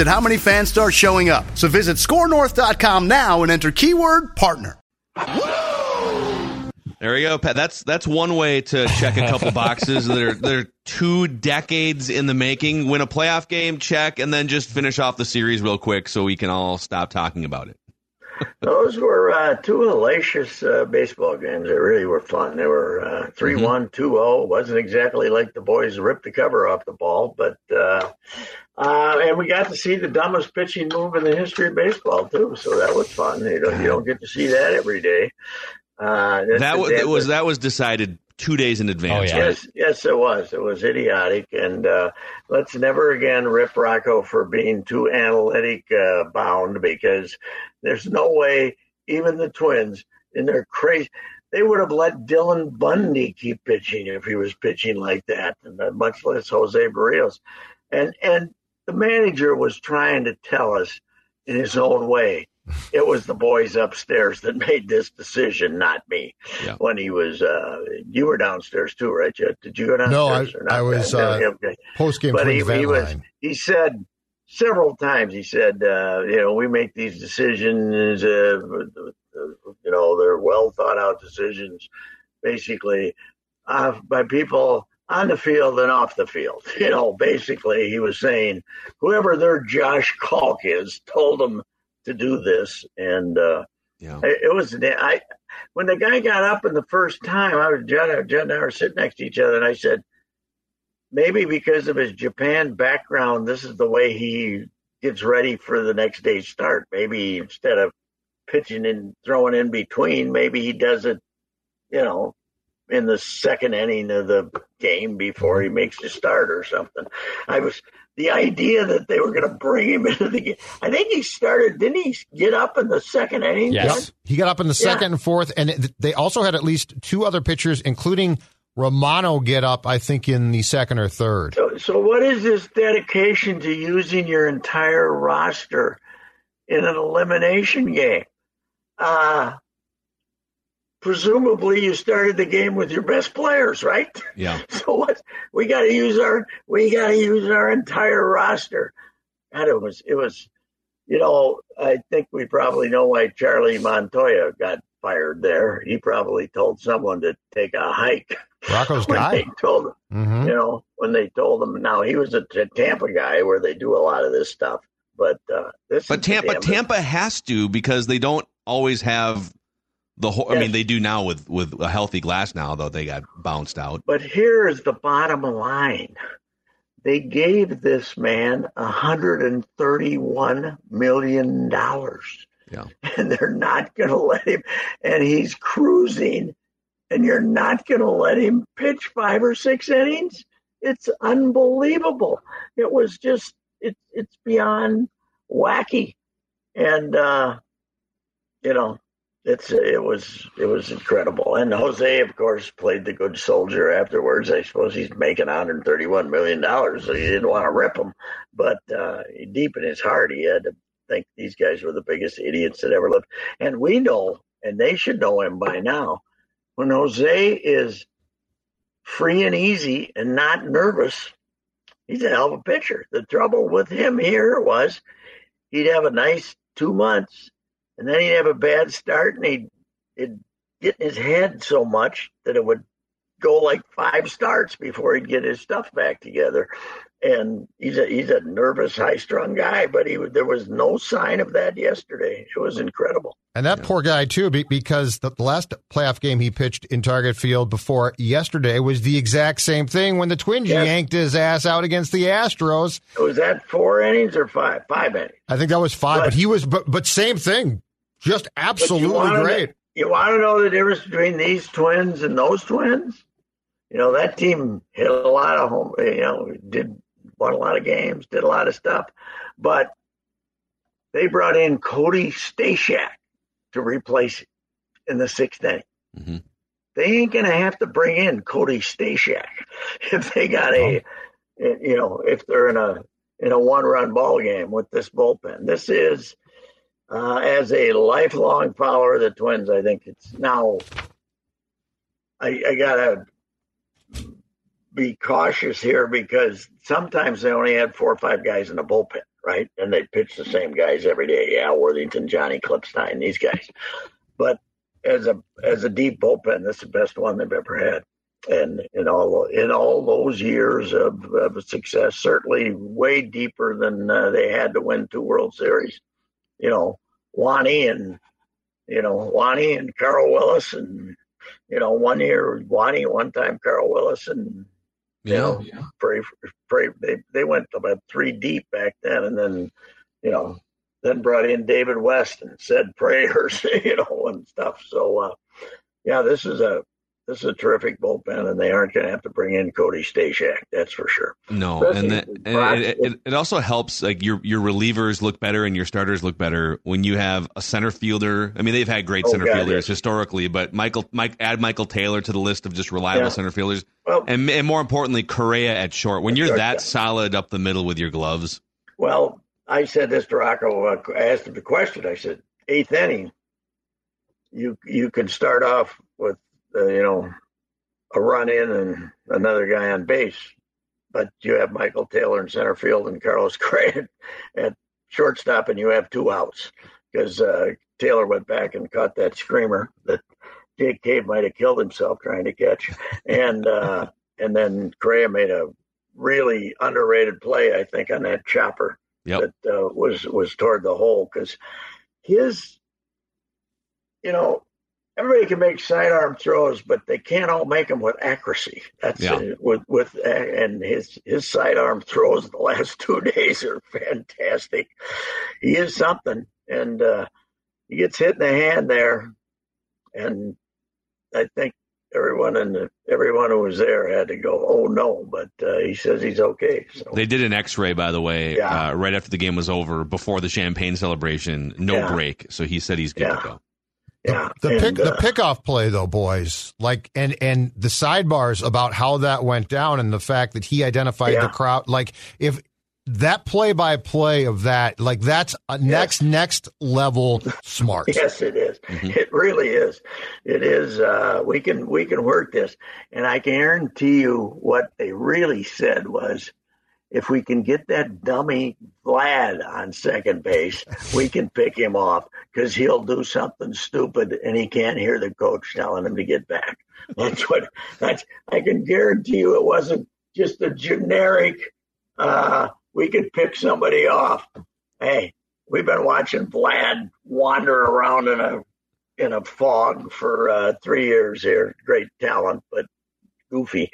at how many fans start showing up. So visit scorenorth.com now and enter keyword partner. There we go, Pat. That's that's one way to check a couple boxes that are they're two decades in the making. Win a playoff game, check, and then just finish off the series real quick so we can all stop talking about it. Those were uh, two hellacious uh, baseball games. They really were fun. They were uh, 3 mm-hmm. 1, 2 0. Wasn't exactly like the boys ripped the cover off the ball, but. Uh, uh, and we got to see the dumbest pitching move in the history of baseball, too. So that was fun. You don't, you don't get to see that every day. Uh, that was, that was that was decided two days in advance. Oh, yeah. Yes, yes, it was. It was idiotic, and uh, let's never again rip Rocco for being too analytic uh, bound because there's no way even the Twins in their crazy. They would have let Dylan Bundy keep pitching if he was pitching like that, and uh, much less Jose Berrios, And and the manager was trying to tell us in his own way it was the boys upstairs that made this decision, not me. Yeah. When he was, uh, you were downstairs too, right? Did you go downstairs? No, I, I was uh, okay. post game. But he, he was. He said several times. He said, uh, you know, we make these decisions. Uh, you know, they're well thought out decisions, basically, uh, by people on the field and off the field. You know, basically, he was saying whoever their Josh Kalk is told them to do this, and uh, yeah. it, it was I when the guy got up in the first time. I was Judd, Judd and I were sitting next to each other, and I said, maybe because of his Japan background, this is the way he gets ready for the next day's start. Maybe instead of pitching and throwing in between, maybe he does it, you know, in the second inning of the game before he makes the start or something. I was the idea that they were going to bring him into the game. I think he started, didn't he get up in the second inning? Yes. Yep. He got up in the second yeah. and fourth, and they also had at least two other pitchers, including Romano, get up, I think, in the second or third. So, so what is this dedication to using your entire roster in an elimination game? Uh, presumably you started the game with your best players, right? Yeah. So what we got to use our we got to use our entire roster. And it was it was, you know, I think we probably know why Charlie Montoyo got fired there. He probably told someone to take a hike. Rocco's guy. They told him, mm-hmm. you know, when they told him. Now he was a Tampa guy where they do a lot of this stuff, but uh, this. But Tampa, Tampa has to because they don't always have the whole, yes. I mean, they do now with with a healthy Glasnow, though they got bounced out. But here's the bottom line: they gave this man a hundred and thirty-one million dollars. Yeah, and they're not going to let him. And he's cruising, and you're not going to let him pitch five or six innings. It's unbelievable. It was just it's it's beyond wacky, and uh, you know it's it was it was incredible. And Jose, of course, played the good soldier afterwards. I suppose he's making 131 million dollars, so he didn't want to rip him. But uh, deep in his heart, he had to think these guys were the biggest idiots that ever lived. And we know, and they should know him by now. When Jose is free and easy and not nervous, he's a hell of a pitcher. The trouble with him here was he'd have a nice two months and then he'd have a bad start and he'd, he'd get in his head so much that it would go like five starts before he'd get his stuff back together. and he's a he's a nervous, high strung guy, but he there was no sign of that yesterday. It was incredible. And that yeah. poor guy too, because the last playoff game he pitched in Target Field before yesterday was the exact same thing when the Twins yes. yanked his ass out against the Astros. Was that four innings or five? Five innings. I think that was five, but, but he was but but same thing, just absolutely you great. To, you want to know the difference between these Twins and those Twins? You know that team hit a lot of home. You know, did won a lot of games, did a lot of stuff, but they brought in Cody Stashak to replace in the sixth inning. Mm-hmm. They ain't going to have to bring in Cody Stashak if they got a, oh. you know, if they're in a in a one run ball game with this bullpen. This is uh, as a lifelong follower of the Twins. I think it's now. I, I gotta be cautious here because sometimes they only had four or five guys in the bullpen, right? And they pitch the same guys every day. Yeah, Worthington, Johnny Klippstein, these guys. But as a as a deep bullpen, that's the best one they've ever had. And in all in all those years of, of success, certainly way deeper than uh, they had to win two World Series. You know, Wani and you know Wani and Carl Willis and you know one year Wani, one time Carl Willis and you yeah, know, yeah. pray, pray. They they went about three deep back then, and then, you know, then brought in David West and said prayers, you know, and stuff. So, uh, yeah, this is a this is a terrific bullpen, and they aren't going to have to bring in Cody Stashak. That's for sure. No, Especially and, and it, it, it, also helps like your your relievers look better and your starters look better when you have a center fielder. I mean, they've had great oh, center God, fielders historically, but Michael Mike add Michael Taylor to the list of just reliable yeah. center fielders, well, and, and more importantly, Correa at short. When you're that solid up the middle with your gloves. Well, I said this to Rocco. Uh, I asked him the question. I said, eighth inning, you you can start off with uh, you know, a run in and another guy on base. But you have Michael Taylor in center field and Carlos Correa at shortstop, and you have two outs because uh, Taylor went back and caught that screamer that Jake Cave might have killed himself trying to catch, and uh, and then Correa made a really underrated play, I think, on that chopper yep. that uh, was was toward the hole because his, you know, everybody can make sidearm throws, but they can't all make them with accuracy. That's yeah. uh, with with uh, and his his sidearm throws the last two days are fantastic. He is something, and uh, he gets hit in the hand there, and I think everyone in the everyone who was there had to go, oh no, but uh, he says he's okay. So. They did an X-ray, by the way, yeah. uh, right after the game was over, before the champagne celebration. No yeah. break, so he said he's good yeah. to go. Yeah, the, the and, pick uh, the pickoff play though, boys, like and and the sidebars about how that went down and the fact that he identified yeah. the crowd. Like if that play by play of that, like that's a next next level smart. yes, it is. Mm-hmm. It really is. It is. Uh, we can we can work this, and I guarantee you, what they really said was if we can get that dummy Vlad on second base, we can pick him off because he'll do something stupid and he can't hear the coach telling him to get back. That's what that's. I can guarantee you, it wasn't just a generic. Uh, we could pick somebody off. Hey, we've been watching Vlad wander around in a in a fog for uh, three years here. Great talent, but goofy,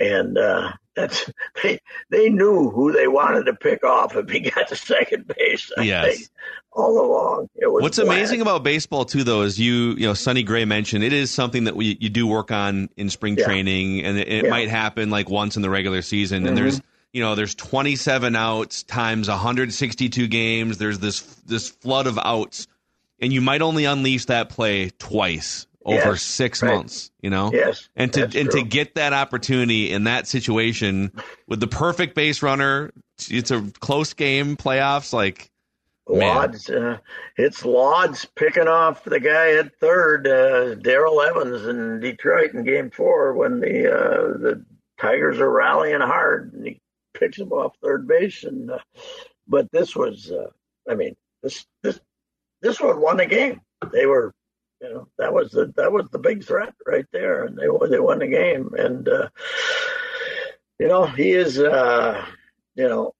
and uh, that's they they knew who they wanted to pick off if he got to second base. I yes. Think, all along. What's amazing about baseball too, though, is you you know Sonny Gray mentioned it is something that we you do work on in spring yeah. training, and it, it yeah. might happen like once in the regular season, mm-hmm. and there's you know there's 27 outs times 162 games. There's this this flood of outs, and you might only unleash that play twice over yes, six right. months, you know? Yes. And to and true. to get that opportunity in that situation with the perfect base runner, it's a close game, playoffs, like Lodds, uh, it's Lodds picking off the guy at third, uh, Darrell Evans in Detroit in Game Four when the uh, the Tigers are rallying hard, and he picks him off third base. And uh, but this was, uh, I mean, this this this one won the game. They were you know that was the that was the big threat right there, and they they won the game. And uh, you know he is uh, you know,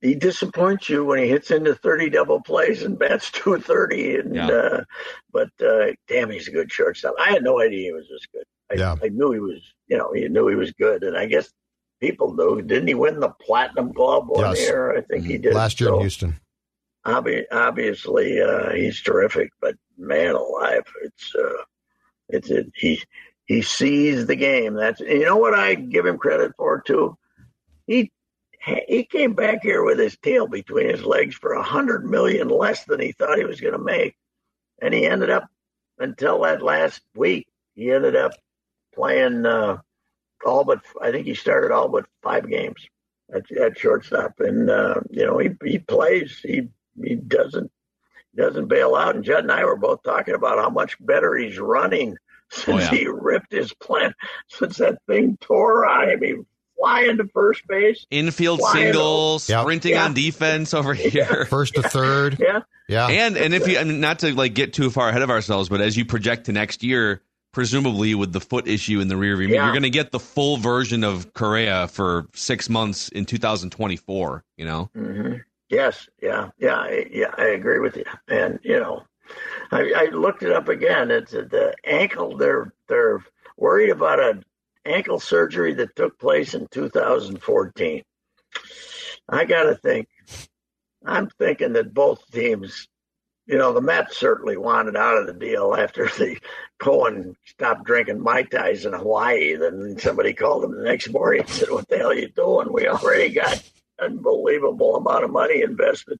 he disappoints you when he hits into 30 double plays and bats 230. And, yeah. uh, but, uh, damn, he's a good shortstop. I had no idea he was this good. I, yeah. I knew he was, you know, he knew he was good. And I guess people knew. Didn't he win the platinum glove one yes. year? I think mm-hmm. he did. Last year so, in Houston. Obvi- obviously, uh, he's terrific, but man alive, it's, uh, it's, it, he, he sees the game. That's, you know what I give him credit for too? He he came back here with his tail between his legs for a hundred million less than he thought he was going to make, and he ended up until that last week. He ended up playing uh, all but I think he started all but five games at, at shortstop, and uh, you know he he plays. He he doesn't doesn't bail out. And Judd and I were both talking about how much better he's running since oh, yeah. he ripped his plant since that thing tore on him. He flying to first base, infield single, sprinting on defense over here, first to third. yeah, yeah. And and if you I mean, not to like get too far ahead of ourselves, but as you project to next year, presumably with the foot issue in the rear view, yeah. you're going to get the full version of Correa for six months in 2024. You know. Mm-hmm. Yes. Yeah. Yeah. I, yeah. I agree with you. And you know, I, I looked it up again. It's uh, the ankle. They're they're worried about a ankle surgery that took place in 2014. I got to think, I'm thinking that both teams, you know, the Mets certainly wanted out of the deal after the Cohen stopped drinking Mai Tais in Hawaii. Then somebody called him the next morning and said, What the hell are you doing? We already got unbelievable amount of money invested.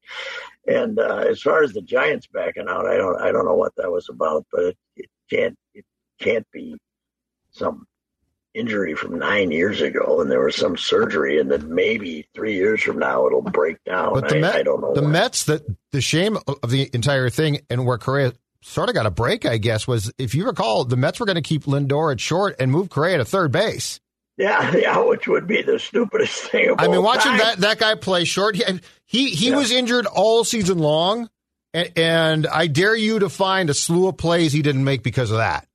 And uh, as far as the Giants backing out, I don't I don't know what that was about, but it, it can't it can't be some injury from nine years ago, and there was some surgery, and then maybe three years from now it'll break down. But the I, Met, I don't know. The Mets, that the shame of the entire thing, and where Correa sort of got a break, I guess, was if you recall, the Mets were going to keep Lindor at short and move Correa to third base. Yeah, yeah, which would be the stupidest thing. I mean, watching time. that that guy play short, he he, he yeah. was injured all season long, and, and I dare you to find a slew of plays he didn't make because of that.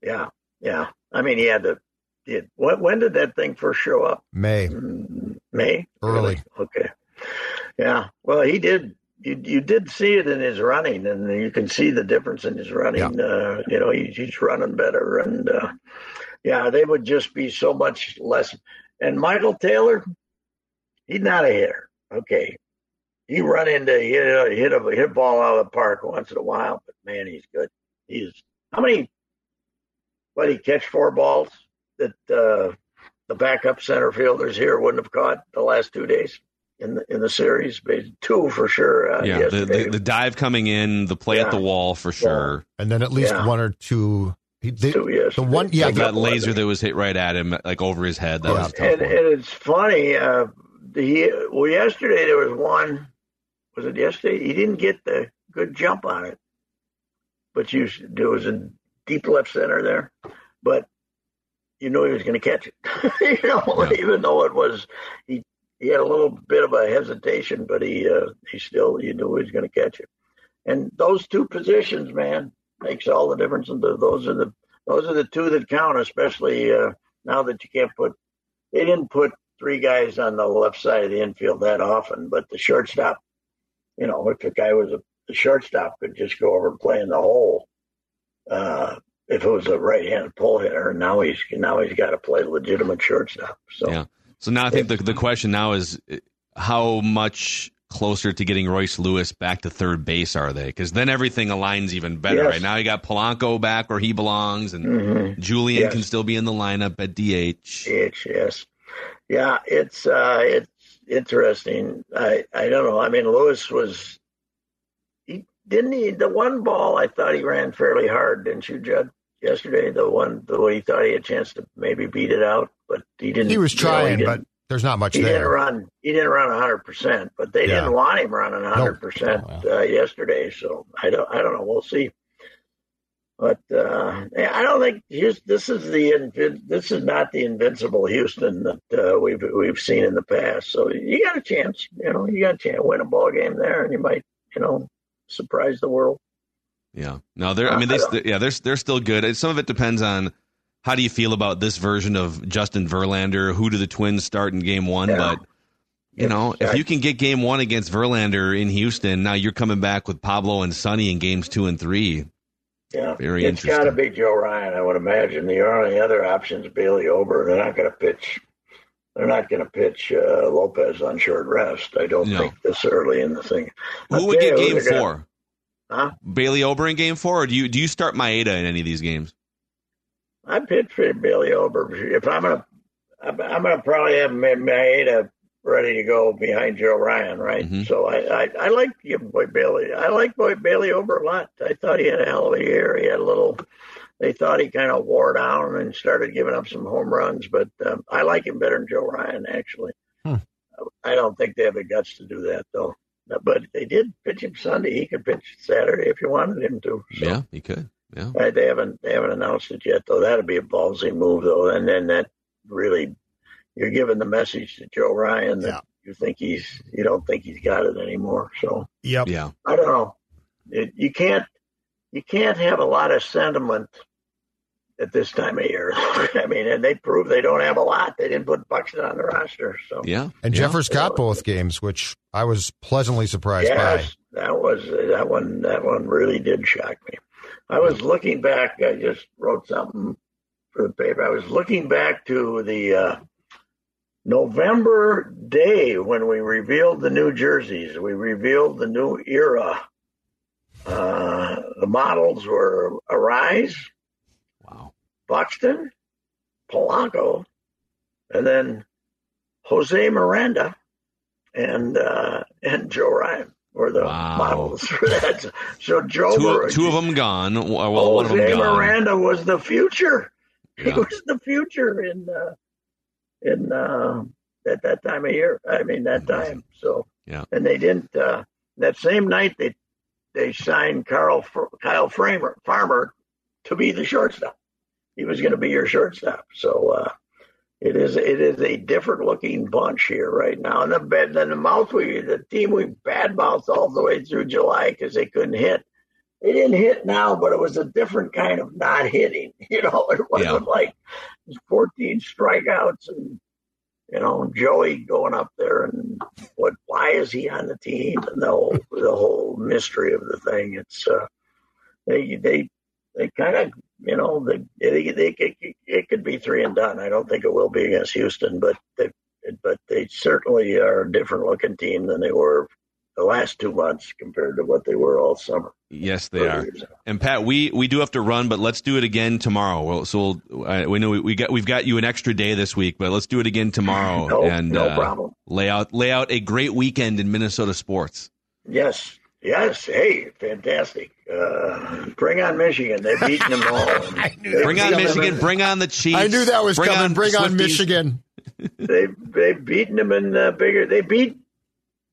Yeah, yeah. I mean, he had to did. When, when did that thing first show up? May. Mm, May. Early. Really? Okay. Yeah. Well, he did. You you did see it in his running, and you can see the difference in his running. Yeah. Uh, you know, he, he's running better, and uh, yeah, they would just be so much less. And Michael Taylor, he's not a hitter. Okay, he run into hit a, hit a hit a ball out of the park once in a while, but man, he's good. He's how many? What he catch four balls? that uh, the backup center fielders here wouldn't have caught the last two days in the in the series. Two for sure. Uh, yeah, the, the, the, dive coming in, the play yeah. at the wall for sure, and then at least yeah. one or two. The, two, yes. The one, yeah, like that laser that was hit right at him, like over his head. That yeah. was and, and, it's funny. Uh, he well, yesterday there was one. Was it yesterday? He didn't get the good jump on it, but you there was a deep left center there. But you knew he was going to catch it. you know, yeah. even though it was he he had a little bit of a hesitation, but he uh, he still you knew he was going to catch it. And those two positions, man, makes all the difference. And those are the those are the two that count, especially uh, now that you can't put. They didn't put three guys on the left side of the infield that often, but the shortstop, you know, if the guy was a the shortstop could just go over and play in the hole. Uh, if it was a right-handed pull hitter. Now he's now he's got to play legitimate shortstop. So yeah. So now I think the the question now is how much closer to getting Royce Lewis back to third base are they? Because then everything aligns even better. Yes. Right now you got Polanco back where he belongs, and mm-hmm. Julien yes. can still be in the lineup at DH. DH, yes, yeah. It's uh, it's interesting. I I don't know. I mean, Lewis was he didn't he? The one ball I thought he ran fairly hard, didn't you, Judd? Yesterday, the one the way he thought he had a chance to maybe beat it out, but he didn't. He was trying, you know, he but there's not much he there. Didn't run. He didn't run 100, percent but they yeah. didn't want him running 100 nope. percent oh, uh, yesterday. So I don't. I don't know. We'll see. But uh, I don't think this is the this is not the invincible Houston that uh, we've we've seen in the past. So you got a chance, you know, you got a chance to win a ball game there, and you might, you know, surprise the world. Yeah. No, they're. I mean, they. I yeah, they're they're still good. Some of it depends on how do you feel about this version of Justin Verlander? Who do the Twins start in Game One? Yeah. But you know, if you can get Game One against Verlander in Houston, now you're coming back with Pablo and Sonny in Games Two and Three. Yeah, very it's got to be Joe Ryan, I would imagine. The only other option is Bailey Ober. They're not going to pitch. They're not going to pitch uh, Lopez on short rest. I don't no. think this early in the thing. Who I'll would get Game Four? Gonna, huh? Bailey Ober in Game Four, or do you do you start Maeda in any of these games? I pitch for Billy Ober. If I'm gonna, I'm, I'm gonna probably have Maeda ready to go behind Joe Ryan, right? Mm-hmm. So I, I, I like Boy Bailey. I like Boy Bailey Ober a lot. I thought he had a hell of a year. He had a little. They thought he kind of wore down and started giving up some home runs, but um, I like him better than Joe Ryan actually. Hmm. I don't think they have the guts to do that though. But they did pitch him Sunday. He could pitch Saturday if you wanted him to. So. Yeah, he could. Yeah. Right, they haven't they haven't announced it yet though. That'd be a ballsy move though, and then that really you're giving the message to Joe Ryan that yeah. you think he's you don't think he's got it anymore. So yep. yeah, I don't know. It, you can't you can't have a lot of sentiment at this time of year. I mean, and they prove they don't have a lot. They didn't put Buxton on the roster. So yeah, and yeah. Jeffers got both games, which I was pleasantly surprised yes, by. That was that one. That one really did shock me. I was looking back. I just wrote something for the paper. I was looking back to the uh, November day when we revealed the new jerseys, we revealed the new era. Uh, the models were Arraez, wow, Buxton, Polanco, and then Jose Miranda and uh, and Joe Ryan were the wow. models for that. So Joe, two, two of them gone. Well, Jose one of them gone. Miranda was the future. Yeah. He was the future in. Uh, in uh, at that time of year. I mean that time. So yeah, and they didn't. Uh, that same night they they signed Carl Kyle Framer Farmer to be the shortstop. He was going to be your shortstop. So uh, it is it is a different looking bunch here right now. And the then the mouth we the team we bad badmouthed all the way through July because they couldn't hit. They didn't hit now, but it was a different kind of not hitting. You know, it wasn't yeah. like 14 strikeouts and you know Joey going up there and what? Why is he on the team? And the whole the whole mystery of the thing. It's uh, they they they kind of you know they, they, they, they it could be three and done. I don't think it will be against Houston, but they but they certainly are a different looking team than they were the last two months compared to what they were all summer. Yes, they are. And Pat, we we do have to run, but let's do it again tomorrow. So we'll, uh, we know we, we, got we've got you an extra day this week, but let's do it again tomorrow no, and no uh, problem. lay out lay out a great weekend in Minnesota sports. Yes, yes. Hey, fantastic. Uh, bring on Michigan. They've beaten them all. bring on Michigan. Bring on the Chiefs. I knew that was bring coming. On bring on Michigan. they they've beaten them in uh, bigger. They beat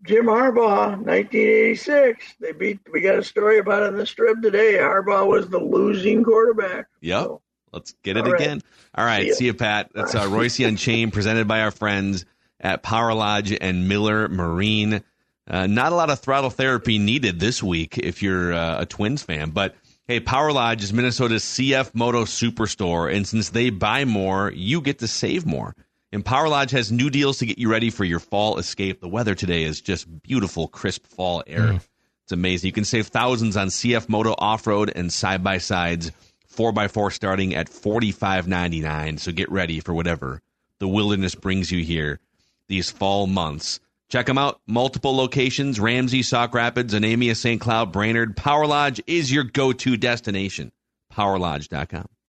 Jim Harbaugh, 1986. They beat. We got a story about it in the strip today. Harbaugh was the losing quarterback. Yep. So, Let's get it again. Right. All right. See you, See you Pat. That's uh, Reusse Unchained, presented by our friends at Power Lodge and Miller Marine. Uh, not a lot of throttle therapy needed this week if you're uh, a Twins fan, but hey, Power Lodge is Minnesota's CF Moto Superstore, and since they buy more, you get to save more. And Power Lodge has new deals to get you ready for your fall escape. The weather today is just beautiful, crisp fall air. Mm. It's amazing. You can save thousands on CF Moto off road and side by sides, 4x4 starting at $45.99. So get ready for whatever the wilderness brings you here these fall months. Check them out. Multiple locations Ramsey, Sauk Rapids, Anemia, St. Cloud, Brainerd. Power Lodge is your go to destination. PowerLodge.com.